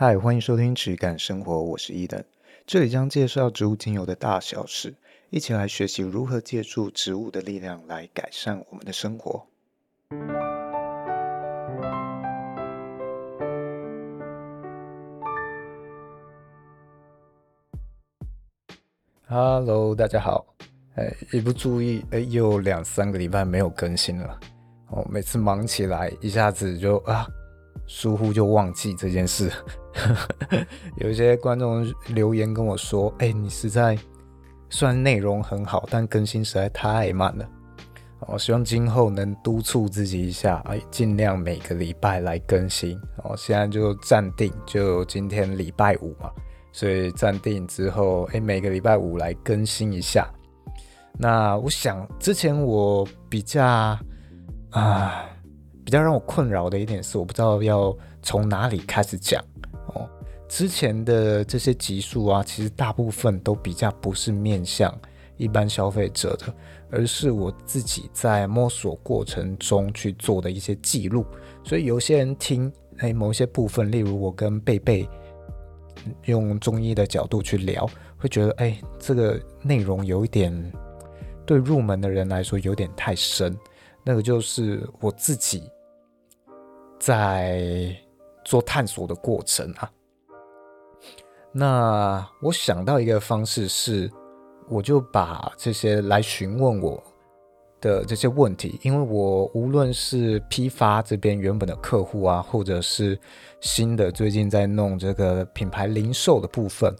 嗨，欢迎收听质感生活，我是伊登，这里将介绍植物精油的大小事，一起来学习如何借助植物的力量来改善我们的生活。Hello，大家好，哎，一不注意，哎，又两三个礼拜没有更新了，哦，每次忙起来，一下子就啊。疏忽就忘记这件事，有一些观众留言跟我说：“哎、你实在虽然内容很好，但更新实在太慢了。”我希望今后能督促自己一下，哎，尽量每个礼拜来更新。哦，现在就暂定，就今天礼拜五嘛，所以暂定之后，哎，每个礼拜五来更新一下。那我想之前我比较啊。比较让我困扰的一点是，我不知道要从哪里开始讲哦。之前的这些集数啊，其实大部分都比较不是面向一般消费者的，而是我自己在摸索过程中去做的一些记录。所以有些人听哎某些部分，例如我跟贝贝用中医的角度去聊，会觉得哎这个内容有一点对入门的人来说有点太深。那个就是我自己。在做探索的过程啊，那我想到一个方式是，我就把这些来询问我的这些问题，因为我无论是批发这边原本的客户啊，或者是新的最近在弄这个品牌零售的部分，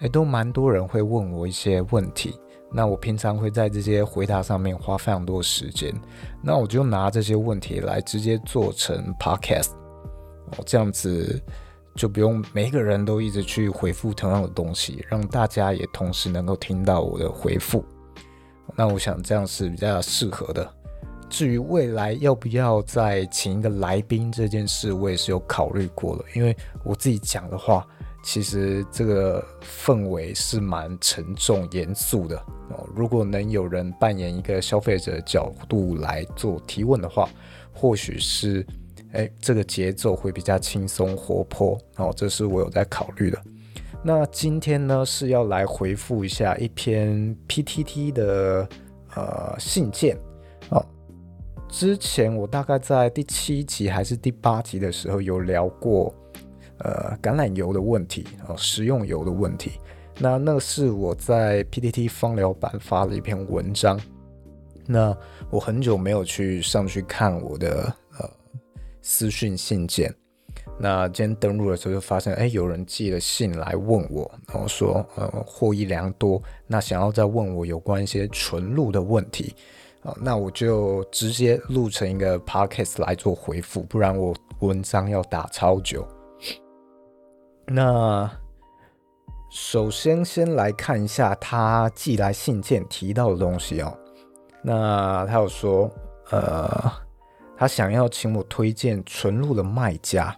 诶，都蛮多人会问我一些问题。那我平常会在这些回答上面花非常多时间，那我就拿这些问题来直接做成 podcast，哦，这样子就不用每一个人都一直去回复同样的东西，让大家也同时能够听到我的回复。那我想这样是比较适合的。至于未来要不要再请一个来宾这件事，我也是有考虑过了，因为我自己讲的话。其实这个氛围是蛮沉重严肃的哦。如果能有人扮演一个消费者角度来做提问的话，或许是哎，这个节奏会比较轻松活泼哦。这是我有在考虑的。那今天呢是要来回复一下一篇 PTT 的呃信件哦。之前我大概在第七集还是第八集的时候有聊过。呃，橄榄油的问题啊，食用油的问题。那那是我在 PTT 方疗版发了一篇文章。那我很久没有去上去看我的呃私讯信件。那今天登录的时候就发现，哎，有人寄了信来问我，然后说呃获益良多，那想要再问我有关一些纯露的问题啊，那我就直接录成一个 podcast 来做回复，不然我文章要打超久。那首先先来看一下他寄来信件提到的东西哦。那他有说，呃，他想要请我推荐纯露的卖家。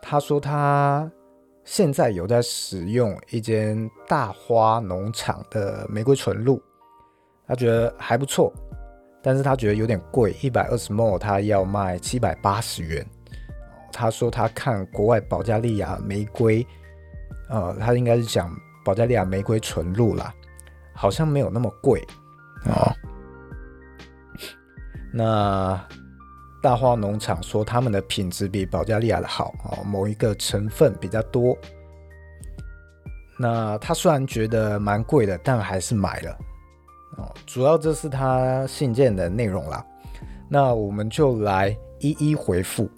他说他现在有在使用一间大花农场的玫瑰纯露，他觉得还不错，但是他觉得有点贵，一百二十 ml 他要卖七百八十元。他说他看国外保加利亚玫瑰，呃，他应该是讲保加利亚玫瑰纯露啦，好像没有那么贵哦。那大花农场说他们的品质比保加利亚的好哦，某一个成分比较多。那他虽然觉得蛮贵的，但还是买了哦。主要这是他信件的内容啦。那我们就来一一回复。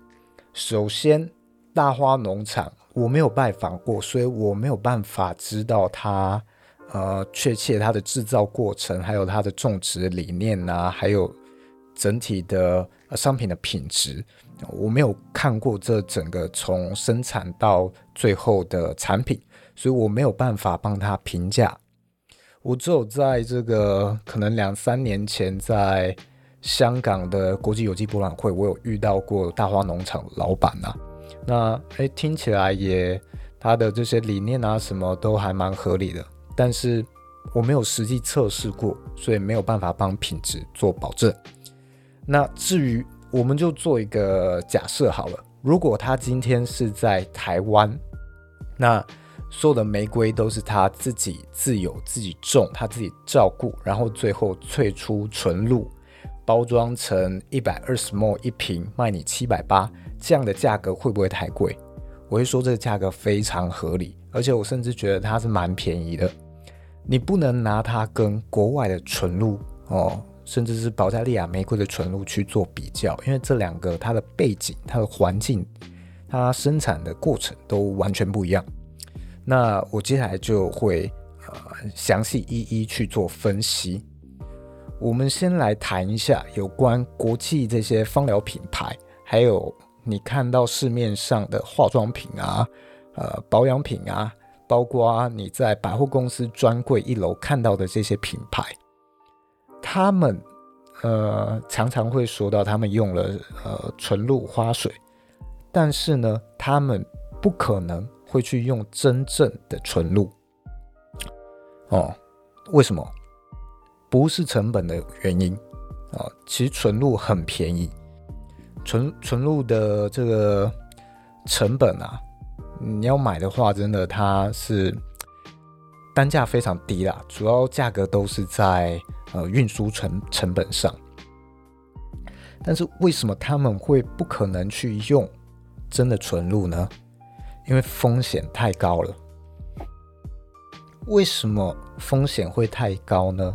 首先，大花农场我没有拜访过，所以我没有办法知道它，呃，确切它的制造过程，还有它的种植理念呐、还有整体的商品的品质，我没有看过这整个从生产到最后的产品，所以我没有办法帮他评价。我只有在这个可能两三年前在。香港的国际有机博览会，我有遇到过大花农场老板呐、那诶，听起来也他的这些理念啊，什么都还蛮合理的。但是我没有实际测试过，所以没有办法帮品质做保证。那至于我们就做一个假设好了，如果他今天是在台湾那所有的玫瑰都是他自己自有、自己种、他自己照顾，然后最后萃出纯露，包装成一百二十 ml 一瓶，卖你七百八，这样的价格会不会太贵？我会说这个价格非常合理，而且我甚至觉得它是蛮便宜的。你不能拿它跟国外的纯露哦，甚至是保加利亚玫瑰的纯露去做比较，因为这两个它的背景、它的环境、它生产的过程都完全不一样。那我接下来就会呃详细一一去做分析。我们先来谈一下有关国际这些芳疗品牌，还有你看到市面上的化妆品啊、呃保养品啊，包括你在百货公司专柜一楼看到的这些品牌，他们呃常常会说到他们用了呃纯露花水，但是呢，他们不可能。会去用真正的纯露哦？为什么？不是成本的原因啊、其实纯露很便宜，纯纯露的这个成本啊，你要买的话，真的它是单价非常低啦。主要价格都是在呃运输成成本上。但是为什么他们会不可能去用真的纯露呢？因为风险太高了。为什么风险会太高呢？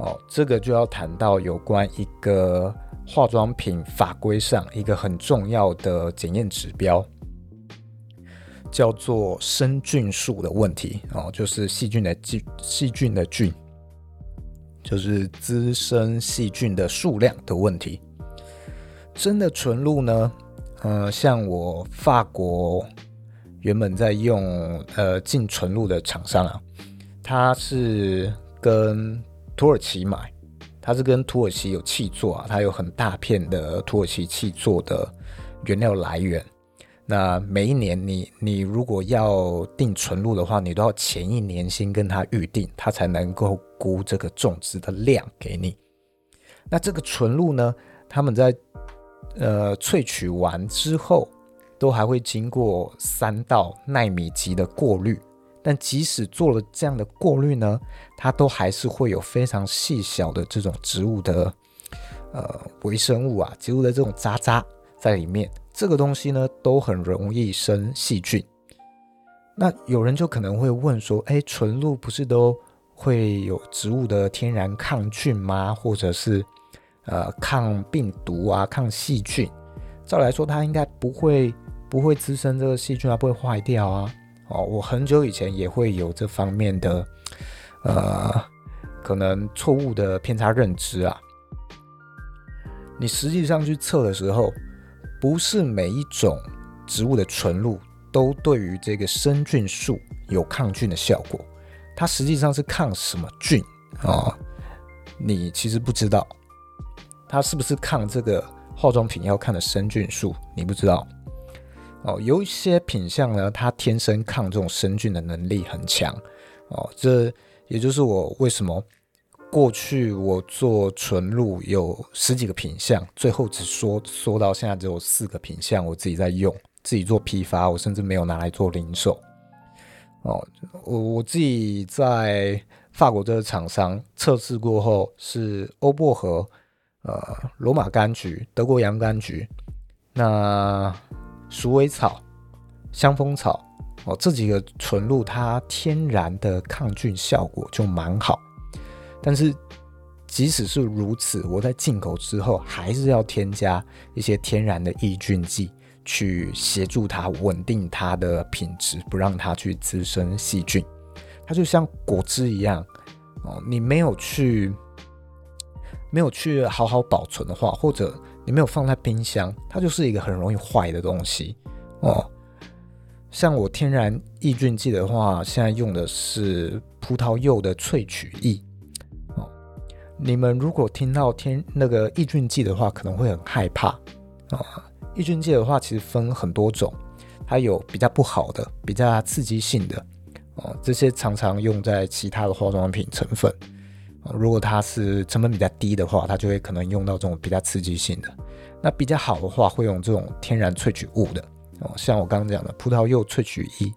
哦，这个就要谈到有关一个化妆品法规上一个很重要的检验指标，叫做生菌数的问题哦，就是细菌的菌，细菌的菌，就是滋生细菌的数量的问题。真的纯露呢？呃，像我法国。原本在用呃进纯露的厂商啊，它是跟土耳其买，它是跟土耳其有契作啊，它有很大片的土耳其契作的原料来源。那每一年你你如果要订纯露的话，你都要前一年先跟他预定，他才能够估这个种植的量给你。那这个纯露呢，他们在呃萃取完之后。都还会经过三道纳米级的过滤，但即使做了这样的过滤呢，它都还是会有非常细小的这种植物的呃微生物啊，植物的这种渣渣在里面。这个东西呢，都很容易生细菌。那有人就可能会问说，哎，纯露不是都会有植物的天然抗菌吗？或者是呃抗病毒啊、抗细菌？照来说，它应该不会。不会滋生这个细菌啊，不会坏掉啊。哦，我很久以前也会有这方面的，呃，可能错误的偏差认知啊。你实际上去测的时候，不是每一种植物的纯露都对于这个生菌素有抗菌的效果。它实际上是抗什么菌啊？你其实不知道，它是不是抗这个化妆品要看的生菌素，你不知道。哦，有一些品相呢，它天生抗这种生菌的能力很强。哦，这也就是我为什么过去我做纯露有十几个品相，最后只缩缩到现在只有四个品相，我自己在用，自己做批发，我甚至没有拿来做零售。哦，我我自己在法国这个厂商测试过后，是欧薄荷、呃，罗马柑橘、德国洋甘菊，那。鼠尾草、香蜂草哦，这几个纯露它天然的抗菌效果就蛮好。但是即使是如此，我在进口之后还是要添加一些天然的抑菌剂，去协助它稳定它的品质，不让它去滋生细菌。它就像果汁一样哦，你没有去没有去好好保存的话，或者。没有放在冰箱，它就是一个很容易坏的东西哦。像我天然抑菌剂的话，现在用的是葡萄柚的萃取液哦。你们如果听到天那个抑菌剂的话，可能会很害怕啊。哦，抑菌剂的话，其实分很多种，它有比较不好的，比较刺激性的哦。这些常常用在其他的化妆品成分。如果它是成本比较低的话，它就会可能用到这种比较刺激性的。那比较好的话，会用这种天然萃取物的哦，像我刚刚讲的葡萄柚萃取液，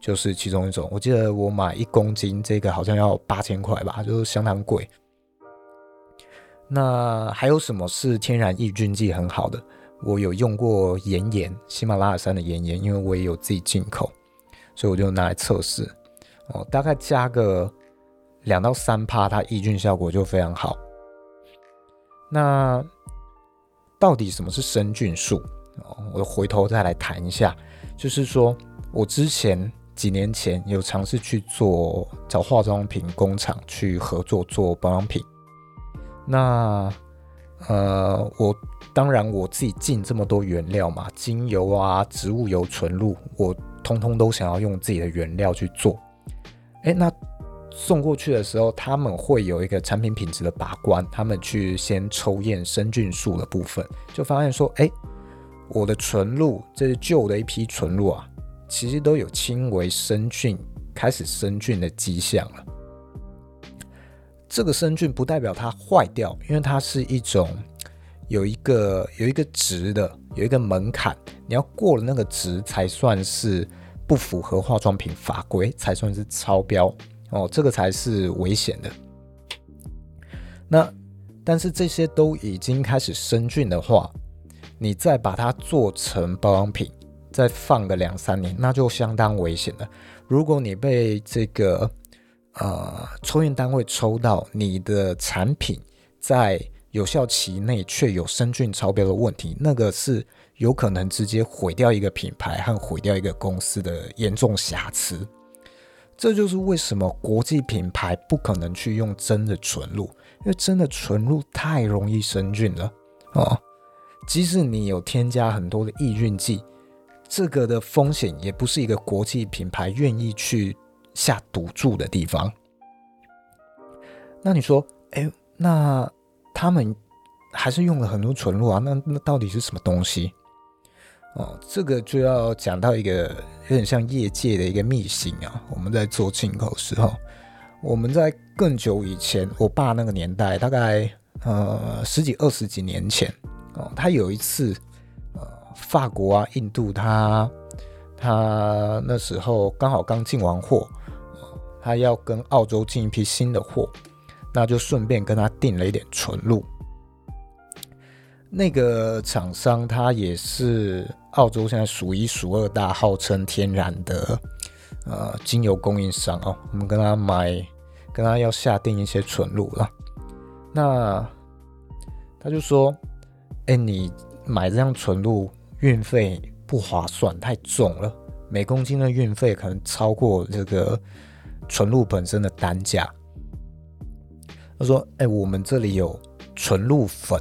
就是其中一种。我记得我买一公斤这个好像要八千块吧，就是相当贵。那还有什么是天然抑菌剂很好的？我有用过岩盐，喜马拉雅山的岩盐，因为我也有自己进口，所以我就拿来测试。哦，大概加个两到三趴，它抑菌效果就非常好。那到底什么是生菌素？我回头再来谈一下，就是说我之前几年前有尝试去做找化妆品工厂去合作做保养品。那呃，我当然我自己进这么多原料嘛，精油啊、植物油、纯露，我通通都想要用自己的原料去做。哎，那送过去的时候，他们会有一个产品品质的把关，他们去先抽验生菌数的部分，就发现说，哎，我的纯露，这是旧的一批纯露啊，其实都有轻微生菌，开始生菌的迹象了。这个生菌不代表它坏掉，因为它是一种有一个有一个值的，有一个门槛，你要过了那个值才算是。不符合化妆品法规才算是超标哦，这个才是危险的。那但是这些都已经开始生菌的话，你再把它做成保养品，再放个两三年，那就相当危险了。如果你被这个呃抽验单位抽到你的产品在有效期内却有生菌超标的问题，那个是。有可能直接毁掉一个品牌和毁掉一个公司的严重瑕疵，这就是为什么国际品牌不可能去用真的纯露，因为真的纯露太容易生菌了哦。即使你有添加很多的抑菌剂，这个的风险也不是一个国际品牌愿意去下赌注的地方。那你说，哎，那他们还是用了很多纯露啊？那那到底是什么东西？哦，这个就要讲到一个有点像业界的一个秘辛啊。我们在做进口时候，我们在更久以前，我爸那个年代，大概呃十几二十几年前，哦，他有一次，呃，法国啊、印度他，他他那时候刚好刚进完货，他要跟澳洲进一批新的货，那就顺便跟他订了一点纯露。那个厂商他也是澳洲现在数一数二大，号称天然的呃精油供应商哦。我们跟他买，跟他要下订一些纯露了。那他就说：“哎、你买这样纯露运费不划算，太重了，每公斤的运费可能超过这个纯露本身的单价。”他说：“哎、我们这里有纯露粉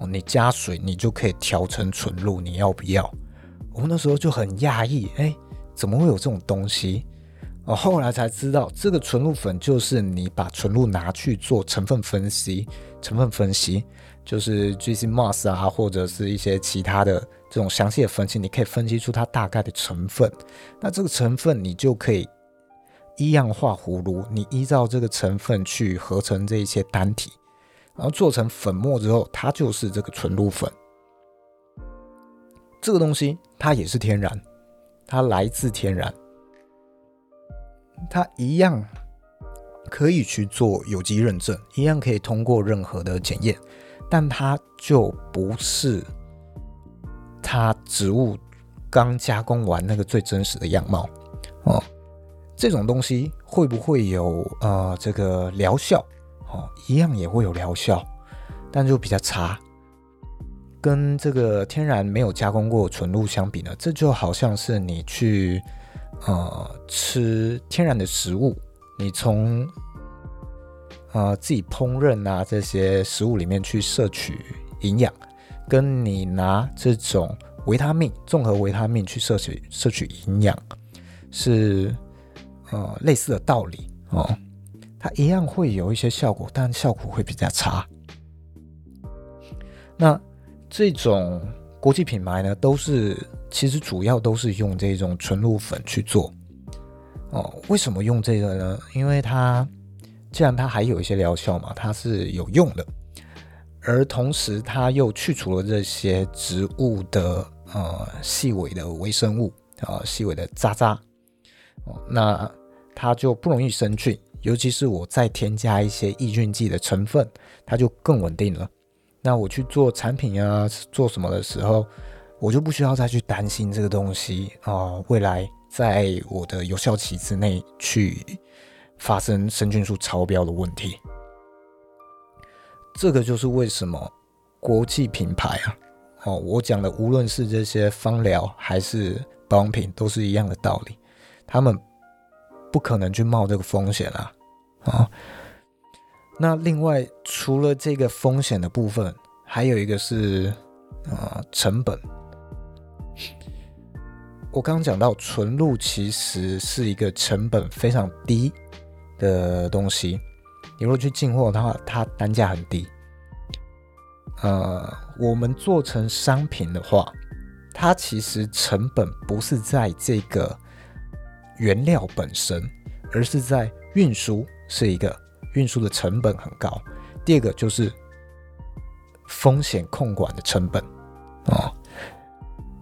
哦。”你加水，你就可以调成纯露，你要不要？我们那时候就很讶异，哎，怎么会有这种东西？哦，后来才知道，这个纯露粉就是你把纯露拿去做成分分析，成分分析就是 GC-MS 啊，或者是一些其他的这种详细的分析，你可以分析出它大概的成分。那这个成分你就可以依样画葫芦，你依照这个成分去合成这一些单体。然后做成粉末之后，它就是这个纯露粉。这个东西它也是天然，它来自天然，它一样可以去做有机认证，一样可以通过任何的检验，但它就不是它植物刚加工完那个最真实的样貌哦。这种东西会不会有呃这个疗效？哦，一样也会有疗效，但就比较差。跟这个天然没有加工过纯露相比呢，这就好像是你去呃吃天然的食物，你从呃自己烹饪啊这些食物里面去摄取营养，跟你拿这种维他命综合维他命去摄取摄取营养，是呃类似的道理哦。它一样会有一些效果，但效果会比较差。那这种国际品牌呢，都是其实主要都是用这种纯露粉去做。哦，为什么用这个呢？因为它既然它还有一些疗效嘛，它是有用的，而同时它又去除了这些植物的呃细微的微生物啊、呃、细微的渣渣。哦，那它就不容易生菌。尤其是我再添加一些抑菌剂的成分，它就更稳定了。那我去做产品啊，做什么的时候，我就不需要再去担心这个东西啊、未来在我的有效期之内去发生生菌数超标的问题。这个就是为什么国际品牌啊，哦，我讲的无论是这些芳疗还是保养品，都是一样的道理，他们。不可能去冒这个风险啊！啊，那另外除了这个风险的部分，还有一个是啊成本。我刚刚讲到纯露其实是一个成本非常低的东西，你如果去进货的话，它单价很低。呃，我们做成商品的话，它其实成本不是在这个。原料本身，而是在运输是一个运输的成本很高。第二个就是风险控管的成本哦，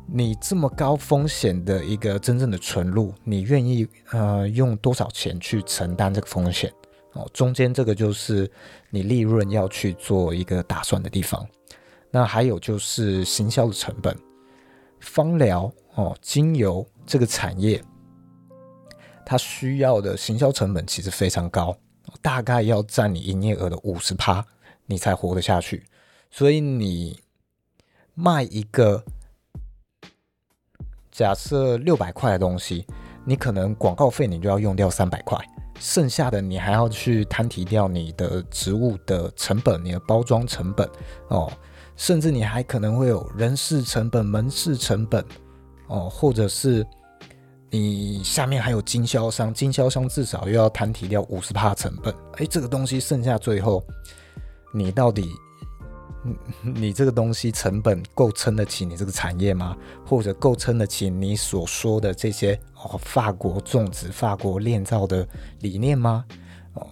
你这么高风险的一个真正的存入，你愿意呃用多少钱去承担这个风险？哦，中间这个就是你利润要去做一个打算的地方。那还有就是行销的成本，芳疗哦，精油这个产业。它需要的行销成本其实非常高，大概要占你营业额的五十趴，你才活得下去。所以你卖一个假设六百块的东西，你可能广告费你就要用掉三百块，剩下的你还要去摊提掉你的植物的成本、你的包装成本哦，甚至你还可能会有人事成本、门市成本哦，或者是。你下面还有经销商，经销商至少又要摊提掉五十帕成本。哎，这个东西剩下最后，你到底，你这个东西成本够撑得起你这个产业吗？或者够撑得起你所说的这些哦，法国种植、法国炼造的理念吗？哦，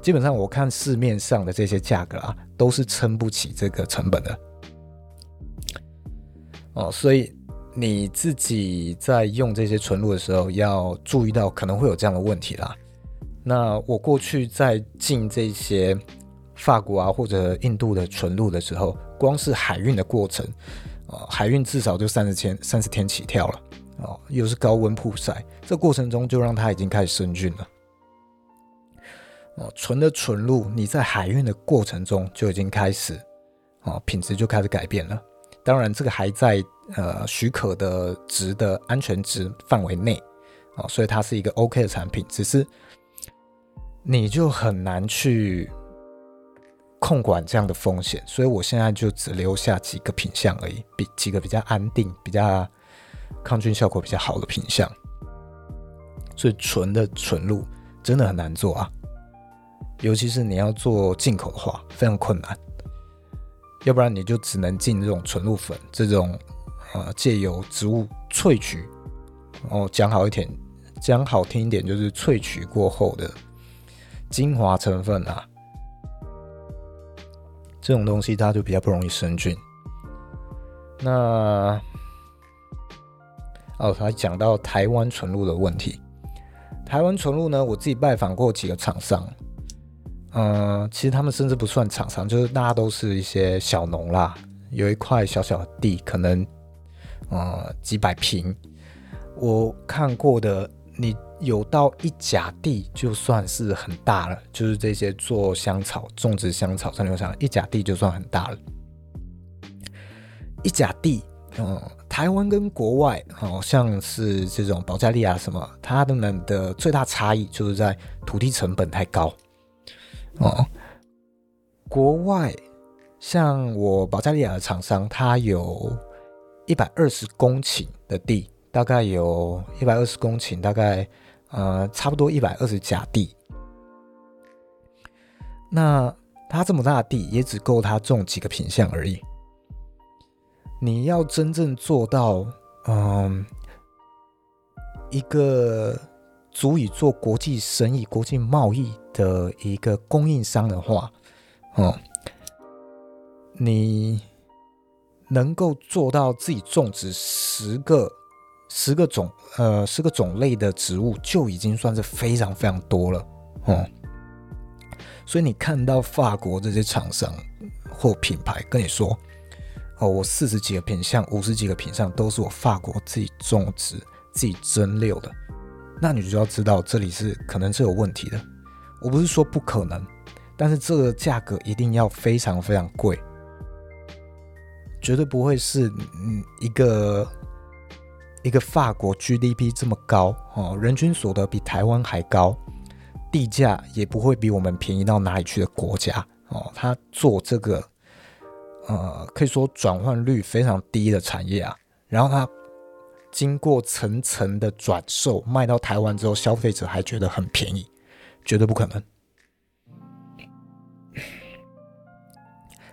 基本上我看市面上的这些价格啊，都是撑不起这个成本的。哦，所以。你自己在用这些纯露的时候，要注意到可能会有这样的问题啦。那我过去在进这些法国啊或者印度的纯露的时候，光是海运的过程，呃，海运至少就三十天，三十天起跳了，哦，又是高温曝晒，这过程中就让它已经开始生菌了。哦，纯的纯露，你在海运的过程中就已经开始，哦，品质就开始改变了。当然，这个还在呃许可的值的安全值范围内啊，所以它是一个 OK 的产品。只是你就很难去控管这样的风险，所以我现在就只留下几个品相而已，比几个比较安定、比较抗菌效果比较好的品相。所以纯的纯露真的很难做啊，尤其是你要做进口的话，非常困难。要不然你就只能进这种纯露粉，这种呃借由植物萃取，哦，讲好一点，讲好听一点就是萃取过后的精华成分啊，这种东西它就比较不容易生菌。那哦，还讲到台湾纯露的问题，台湾纯露呢，我自己拜访过几个厂商。嗯，其实他们甚至不算厂商，就是大家都是一些小农啦，有一块小小的地，可能呃几百平。我看过的，你有到一甲地就算是很大了，就是这些做香草、种植香草、蒸馏香，一甲地就算很大了。一甲地，嗯，台湾跟国外好像是这种保加利亚什么，他们的最大差异就是在土地成本太高。哦，国外像我保加利亚的厂商，他有一百二十公顷的地，大概有一百二十公顷，大概呃差不多一百二十甲地。那他这么大的地，也只够他种几个品相而已。你要真正做到，嗯，一个足以做国际生意、国际贸易。的一个供应商的话，哦，你能够做到自己种植十个十个种呃十个种类的植物就已经算是非常非常多了哦、所以你看到法国这些厂商或品牌跟你说哦，我四十几个品相、五十几个品相都是我法国自己种植、自己蒸馏的，那你就要知道这里是可能是有问题的。我不是说不可能，但是这个价格一定要非常非常贵，绝对不会是嗯一个。一个法国 GDP 这么高哦，人均所得比台湾还高，地价也不会比我们便宜到哪里去的国家哦，他做这个呃，可以说转换率非常低的产业啊，然后他经过层层的转售卖到台湾之后，消费者还觉得很便宜，绝对不可能。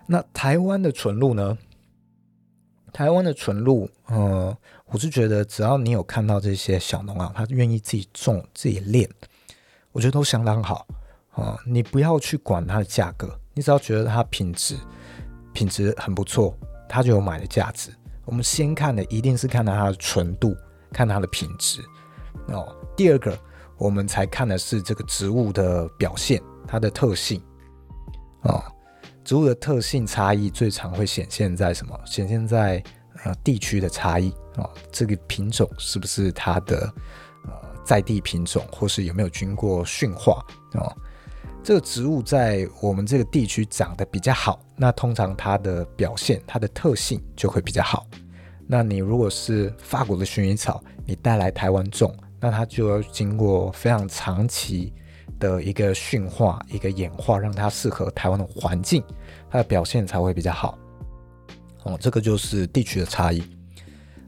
那台湾的纯露呢？台湾的纯露，呃。我是觉得，只要你有看到这些小农啊，他愿意自己种、自己炼，我觉得都相当好啊。你不要去管它的价格，你只要觉得它品质品质很不错，它就有买的价值。我们先看的一定是看到它的纯度，看它的品质哦。第二个，我们才看的是这个植物的表现，它的特性哦。植物的特性差异最常会显现在什么？显现在呃地区的差异。哦，这个品种是不是它的呃在地品种，或是有没有经过驯化？哦，这个植物在我们这个地区长得比较好，那通常它的表现、它的特性就会比较好。那你如果是法国的薰衣草，你带来台湾种，那它就要经过非常长期的一个驯化、一个演化，让它适合台湾的环境，它的表现才会比较好。哦，这个就是地区的差异。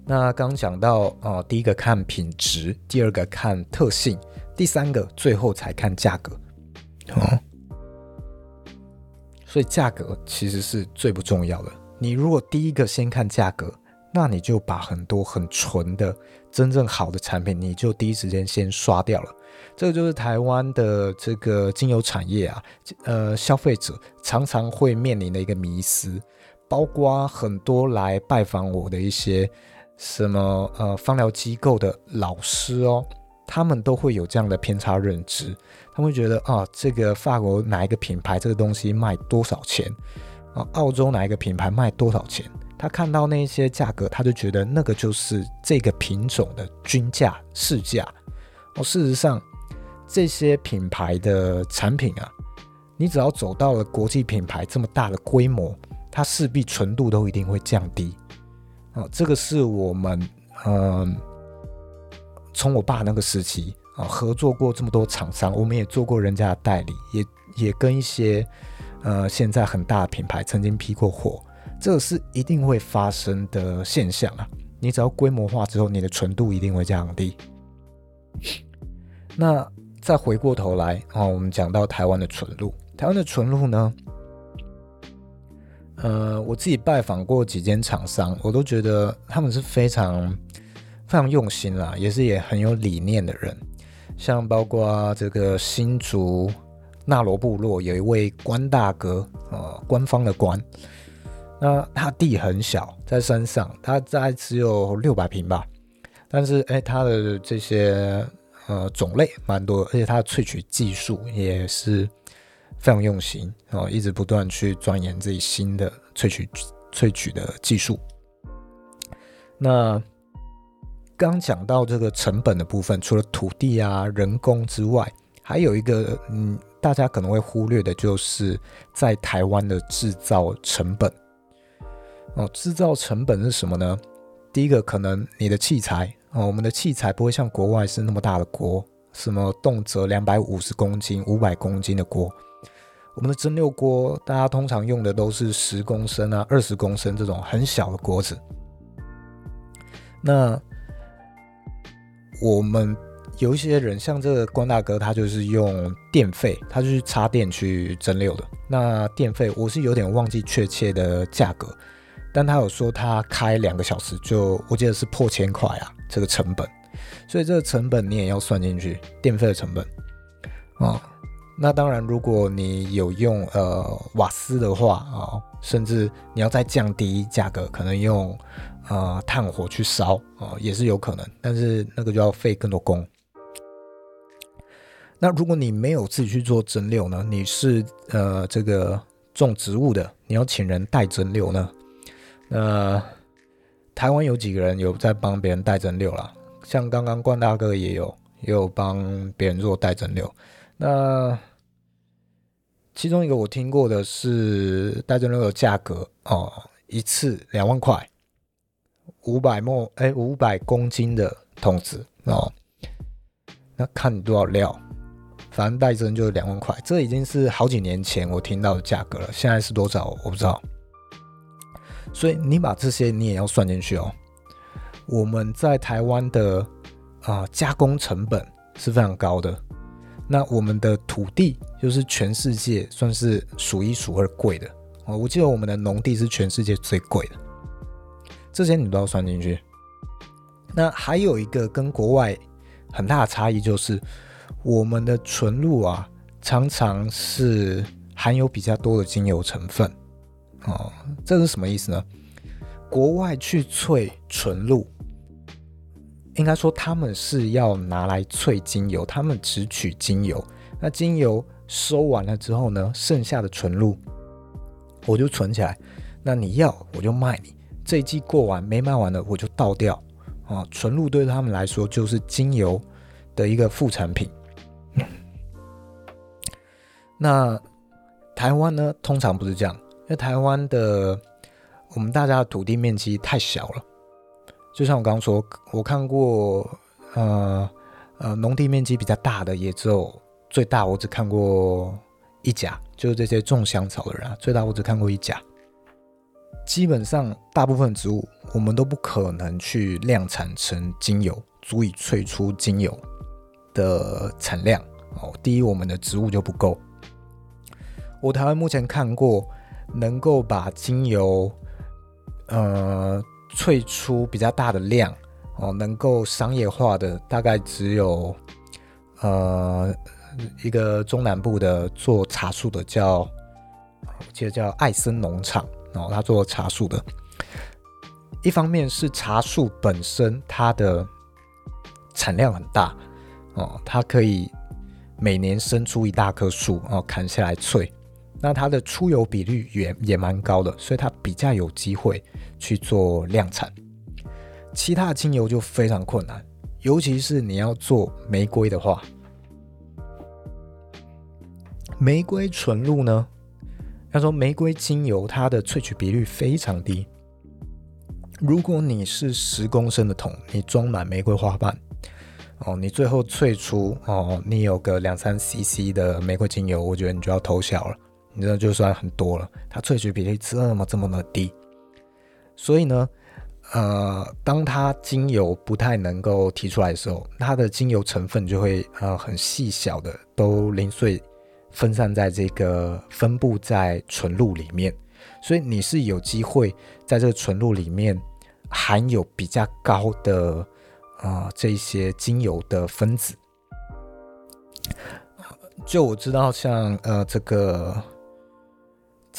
那刚讲到，哦，第一个看品质，第二个看特性，第三个最后才看价格，哦，所以价格其实是最不重要的。你如果第一个先看价格，那你就把很多很纯的、真正好的产品，你就第一时间先刷掉了。这个就是台湾的这个精油产业啊，呃，消费者常常会面临的一个迷思，包括很多来拜访我的一些。什么呃，芳疗机构的老师哦，他们都会有这样的偏差认知，他们觉得啊，这个法国哪一个品牌这个东西卖多少钱啊？澳洲哪一个品牌卖多少钱？他看到那些价格，他就觉得那个就是这个品种的均价市价哦。事实上，这些品牌的产品啊，你只要走到了国际品牌这么大的规模，它势必纯度都一定会降低。啊，这个是我们嗯，从我爸那个时期啊，合作过这么多厂商，我们也做过人家的代理，也也跟一些呃现在很大的品牌曾经批过货，这个是一定会发生的现象啊。你只要规模化之后，你的纯度一定会降低。那再回过头来啊，我们讲到台湾的纯露，台湾的纯露呢？呃，我自己拜访过几间厂商，我都觉得他们是非常非常用心啦，也是也很有理念的人。像包括这个新竹纳罗部落有一位关大哥，呃，官方的官，那他地很小，在山上，他在只有六百坪吧，但是哎，他的这些呃种类蛮多，而且它的萃取技术也是。非常用心哦，一直不断去钻研自己新的萃取萃取的技术。那刚讲到这个成本的部分，除了土地啊、人工之外，还有一个嗯，大家可能会忽略的，就是在台湾的制造成本。哦，制造成本是什么呢？第一个可能你的器材哦，我们的器材不会像国外是那么大的锅，什么动辄两百五十公斤、五百公斤的锅。我们的蒸馏锅，大家通常用的都是十公升啊、二十公升这种很小的锅子。那我们有一些人，像这个关大哥，他就是用电费，他就去插电去蒸馏的。那电费我是有点忘记确切的价格，但他有说他开两个小时就，我记得是破千块啊，这个成本。所以这个成本你也要算进去，电费的成本啊。那当然，如果你有用呃瓦斯的话啊、甚至你要再降低价格，可能用呃炭火去烧啊、也是有可能，但是那个就要费更多工。那如果你没有自己去做蒸馏呢？你是呃这个种植物的，你要请人代蒸馏呢？那台湾有几个人有在帮别人代蒸馏啦？像刚刚关大哥也有，也有帮别人做代蒸馏。那其中一个我听过的是代蒸馏的价格哦，一次两万块，五百毫哎五百公斤的桶子哦，那看你多少料。反正代蒸就是两万块，这已经是好几年前我听到的价格了。现在是多少我不知道，所以你把这些你也要算进去哦。我们在台湾的啊、加工成本是非常高的，那我们的土地就是全世界算是数一数二贵的哦。我记得我们的农地是全世界最贵的，这些你都要算进去。那还有一个跟国外很大的差异就是。我们的纯露啊，常常是含有比较多的精油成分哦。这是什么意思呢？国外去萃纯露，应该说他们是要拿来萃精油，他们只取精油。那精油收完了之后呢，剩下的纯露我就存起来。那你要我就卖你，这一季过完没卖完的我就倒掉啊。纯露对他们来说就是精油的一个副产品。那台湾呢？通常不是这样，为台湾的我们大家的土地面积太小了。就像我刚刚说，我看过，呃呃，农地面积比较大的也只有最大，我只看过一家，就是这些种香草的人啊，最大我只看过一家。基本上，大部分植物我们都不可能去量产成精油，足以萃出精油的产量哦。第一，我们的植物就不够。我台湾目前看过，能够把精油，呃，萃出比较大的量哦，能够商业化的大概只有，呃，一个中南部的做茶树的叫，我记得叫艾森农场哦，他做茶树的。一方面是茶树本身它的产量很大哦，它可以每年生出一大棵树哦，砍下来萃。那它的出油比率也也蛮高的，所以它比较有机会去做量产。其他精油就非常困难，尤其是你要做玫瑰的话，玫瑰纯露呢，要说玫瑰精油它的萃取比率非常低。如果你是十公升的桶，你装满玫瑰花瓣，哦，你最后萃出哦，你有个两三 CC 的玫瑰精油，我觉得你就要偷笑了。你知道就算很多了，它萃取比例这么这么的低，所以呢，呃，当它精油不太能够提出来的时候，它的精油成分就会呃很细小的都零碎分散在这个分布在纯露里面，所以你是有机会在这个纯露里面含有比较高的啊、这些精油的分子。就我知道，像呃这个。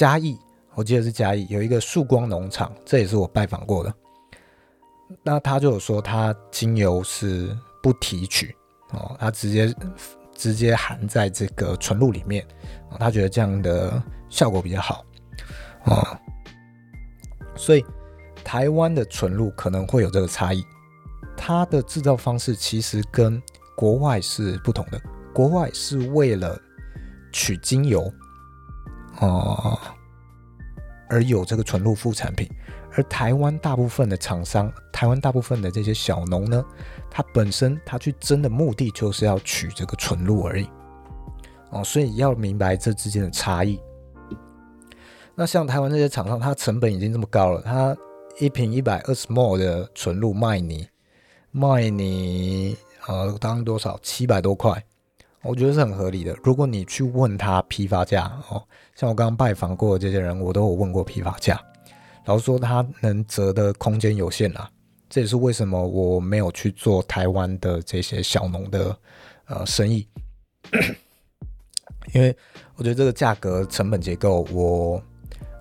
嘉义，我记得是嘉义有一个曙光农场，这也是我拜访过的。那他就有说，他精油是不提取哦，他直接直接含在这个纯露里面，他觉得这样的效果比较好哦。所以台湾的纯露可能会有这个差异，它的制造方式其实跟国外是不同的。国外是为了取精油。哦，而有这个纯露副产品，而台湾大部分的厂商，台湾大部分的这些小农呢，它本身它去争的目的就是要取这个纯露而已。哦，所以要明白这之间的差异。那像台湾这些厂商，它成本已经这么高了，它一瓶一百二十 ml 的纯露卖你卖你呃，当多少？七百多块。我觉得是很合理的。如果你去问他批发价哦，像我刚刚拜访过的这些人，我都有问过批发价，老实说他能折的空间有限啊。这也是为什么我没有去做台湾的这些小农的呃生意。因为我觉得这个价格成本结构我，我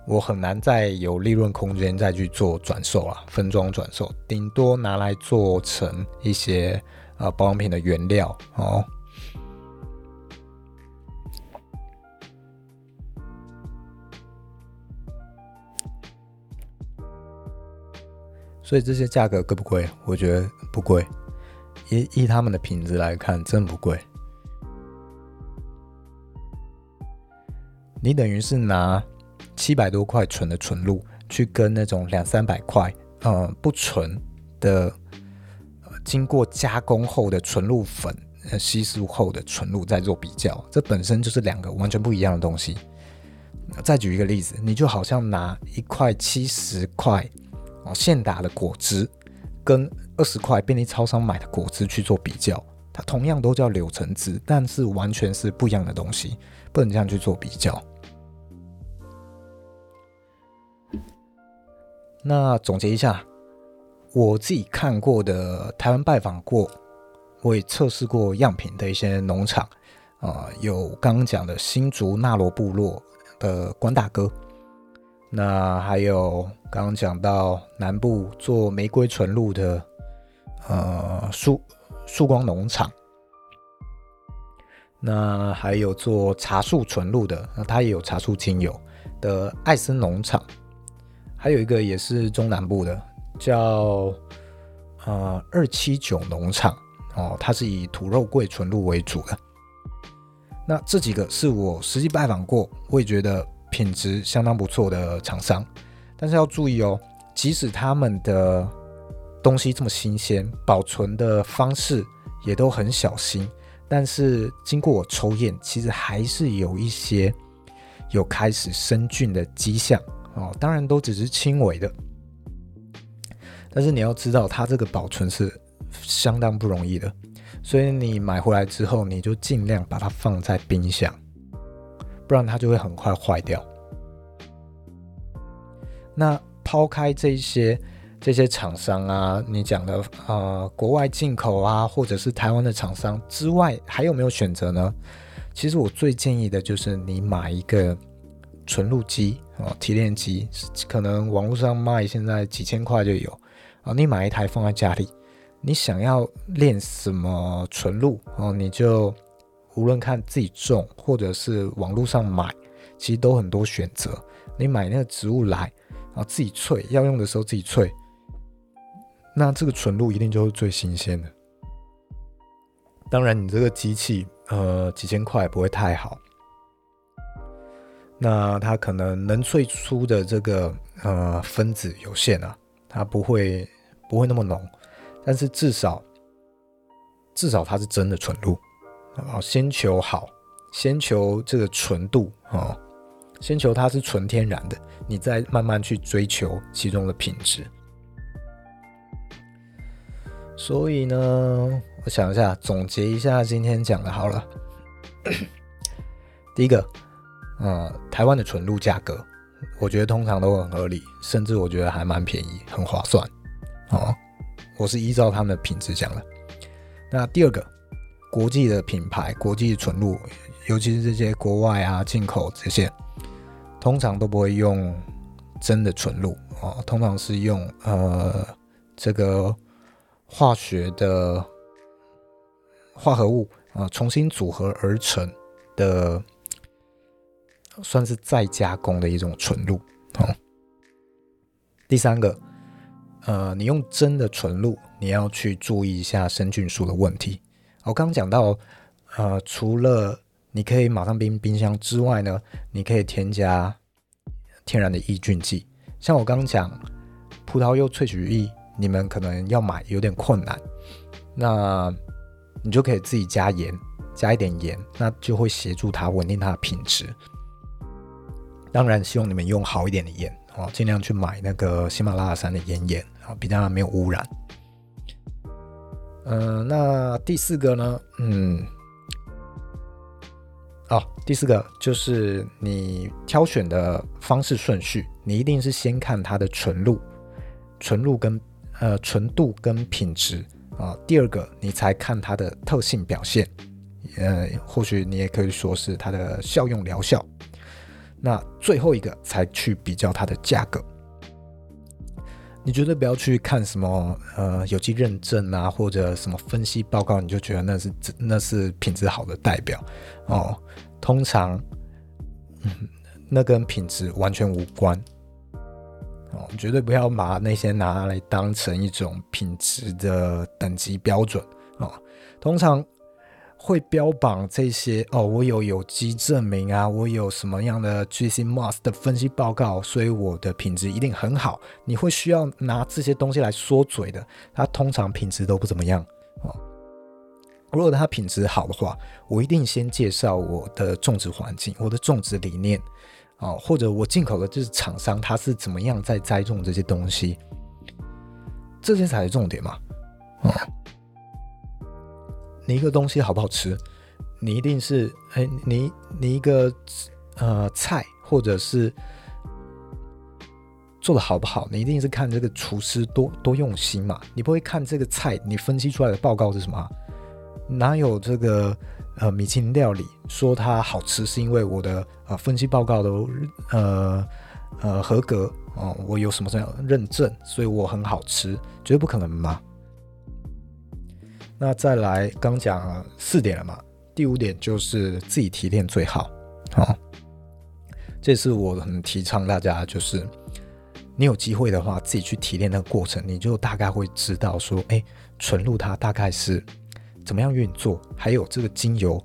我很难再有利润空间再去做转售啊，分装转售，顶多拿来做成一些呃保养品的原料哦。所以这些价格贵不贵？我觉得不贵，以以他们的品质来看，真不贵。你等于是拿七百多块纯的纯露，去跟那种两三百块，呃，不纯的，呃，经过加工后的纯露粉，呃，稀释后的纯露在做比较，这本身就是两个完全不一样的东西。再举一个例子，你就好像拿一块七十块。哦，现打的果汁跟二十块便利超商买的果汁去做比较，它同样都叫柳橙汁，但是完全是不一样的东西，不能这样去做比较。那总结一下，我自己看过的台湾拜访过，我也测试过样品的一些农场，啊、呃，有刚刚讲的新竹纳罗部落的关大哥。那还有刚刚讲到南部做玫瑰纯露的，呃，曙曙光农场。那还有做茶树纯露的，那它也有茶树精油的艾森农场。还有一个也是中南部的，叫呃二七九农场哦，它是以土肉桂纯露为主的。那这几个是我实际拜访过，我也觉得。品质相当不错的厂商，但是要注意哦，即使他们的东西这么新鲜，保存的方式也都很小心，但是经过我抽验，其实还是有一些有开始生菌的迹象哦。当然都只是轻微的，但是你要知道，它这个保存是相当不容易的，所以你买回来之后，你就尽量把它放在冰箱。不然它就会很快坏掉。那抛开这些这些厂商啊，你讲的呃国外进口啊，或者是台湾的厂商之外，还有没有选择呢？其实我最建议的就是你买一个纯露机啊，提炼机，可能网络上卖现在几千块就有啊。你买一台放在家里，你想要练什么纯露哦，你就。无论看自己种，或者是网络上买，其实都很多选择。你买那个植物来，然后自己萃，要用的时候自己萃，那这个纯露一定就是最新鲜的。当然，你这个机器，呃，几千块不会太好。那它可能能萃出的这个呃分子有限啊，它不会不会那么浓，但是至少至少它是真的纯露。啊，先求好，先求这个纯度啊，先求它是纯天然的，你再慢慢去追求其中的品质。所以呢，我想一下，总结一下今天讲的好了。第一个，呃，台湾的纯露价格，我觉得通常都很合理，甚至我觉得还蛮便宜，很划算。哦，我是依照他们的品质讲的。那第二个。国际的品牌，国际的纯露，尤其是这些国外啊进口这些，通常都不会用真的纯露哦，通常是用呃这个化学的化合物啊、重新组合而成的，算是再加工的一种纯露哦。第三个，呃，你用真的纯露，你要去注意一下生菌素的问题。我刚刚讲到，呃，除了你可以马上冰冰箱之外呢，你可以添加天然的抑菌剂。像我刚刚讲葡萄柚萃取液，你们可能要买有点困难，那你就可以自己加盐，加一点盐，那就会协助它稳定它的品质。当然，希望你们用好一点的盐哦，尽量去买那个喜马拉雅山的盐盐啊，比较没有污染。嗯、呃，那第四个呢？嗯，哦，第四个就是你挑选的方式顺序，你一定是先看它的纯露、纯露跟呃纯度跟品质啊。第二个，你才看它的特性表现，呃，或许你也可以说是它的效用疗效。那最后一个才去比较它的价格。你绝对不要去看什么呃有机认证啊，或者什么分析报告，你就觉得那是那是品质好的代表哦。通常，嗯，那跟品质完全无关哦。绝对不要把那些拿来当成一种品质的等级标准哦。通常。会标榜这些哦，我有有机证明啊，我有什么样的 GC Moss 的分析报告，所以我的品质一定很好。你会需要拿这些东西来说嘴的，它通常品质都不怎么样哦。如果它品质好的话，我一定先介绍我的种植环境、我的种植理念哦，或者我进口的就是厂商他是怎么样在栽种这些东西，这些才是重点嘛，哦。你一个东西好不好吃，你一定是哎，你你一个呃菜或者是做的好不好，你一定是看这个厨师多多用心嘛。你不会看这个菜，你分析出来的报告是什么？哪有这个呃米其林料理说它好吃是因为我的呃分析报告都呃呃合格啊，我有什么什么认证，所以我很好吃，绝对不可能嘛。那再来，刚讲四点了嘛，第五点就是自己提炼最好。好，这是我很提倡大家，就是你有机会的话，自己去提炼那个过程，你就大概会知道说，哎，纯露它大概是怎么样运作，还有这个精油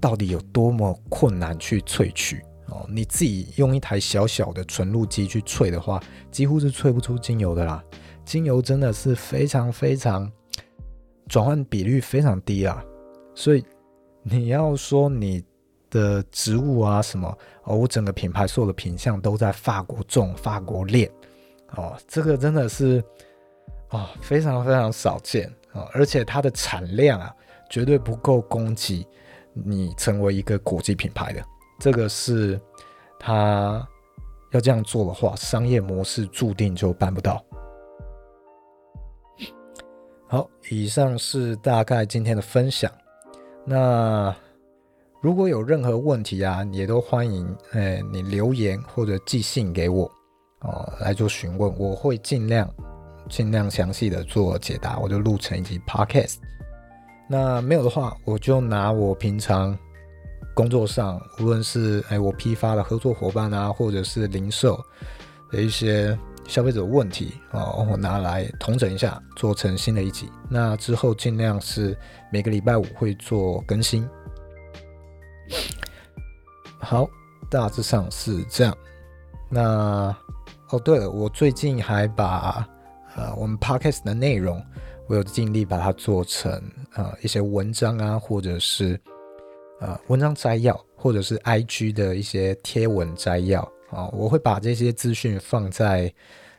到底有多么困难去萃取哦。你自己用一台小小的纯露机去萃的话，几乎是萃不出精油的啦。精油真的是非常非常。转换比率非常低啊，所以你要说你的植物啊什么哦，我整个品牌所有的品相都在法国种、法国炼哦，这个真的是哦非常非常少见啊，哦，而且它的产量啊绝对不够供给你成为一个国际品牌的，这个是他要这样做的话，商业模式注定就办不到。好，以上是大概今天的分享。那如果有任何问题啊，也都欢迎哎你留言或者寄信给我哦来做询问，我会尽量尽量详细的做解答，我就录成一集 podcast。那没有的话，我就拿我平常工作上，无论是哎我批发的合作伙伴啊，或者是零售的一些。消费者问题哦，我拿来统整一下，做成新的一集。那之后尽量是每个礼拜五会做更新。好，大致上是这样。那哦，对了，我最近还把呃我们 podcast 的内容，我有尽力把它做成呃一些文章啊，或者是呃文章摘要，或者是 IG 的一些贴文摘要。啊，我会把这些资讯放在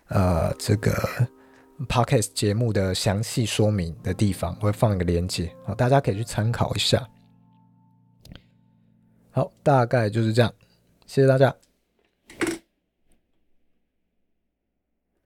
呃这个 podcast 节目的详细说明的地方，会放一个链接啊，大家可以去参考一下。好，大概就是这样，谢谢大家。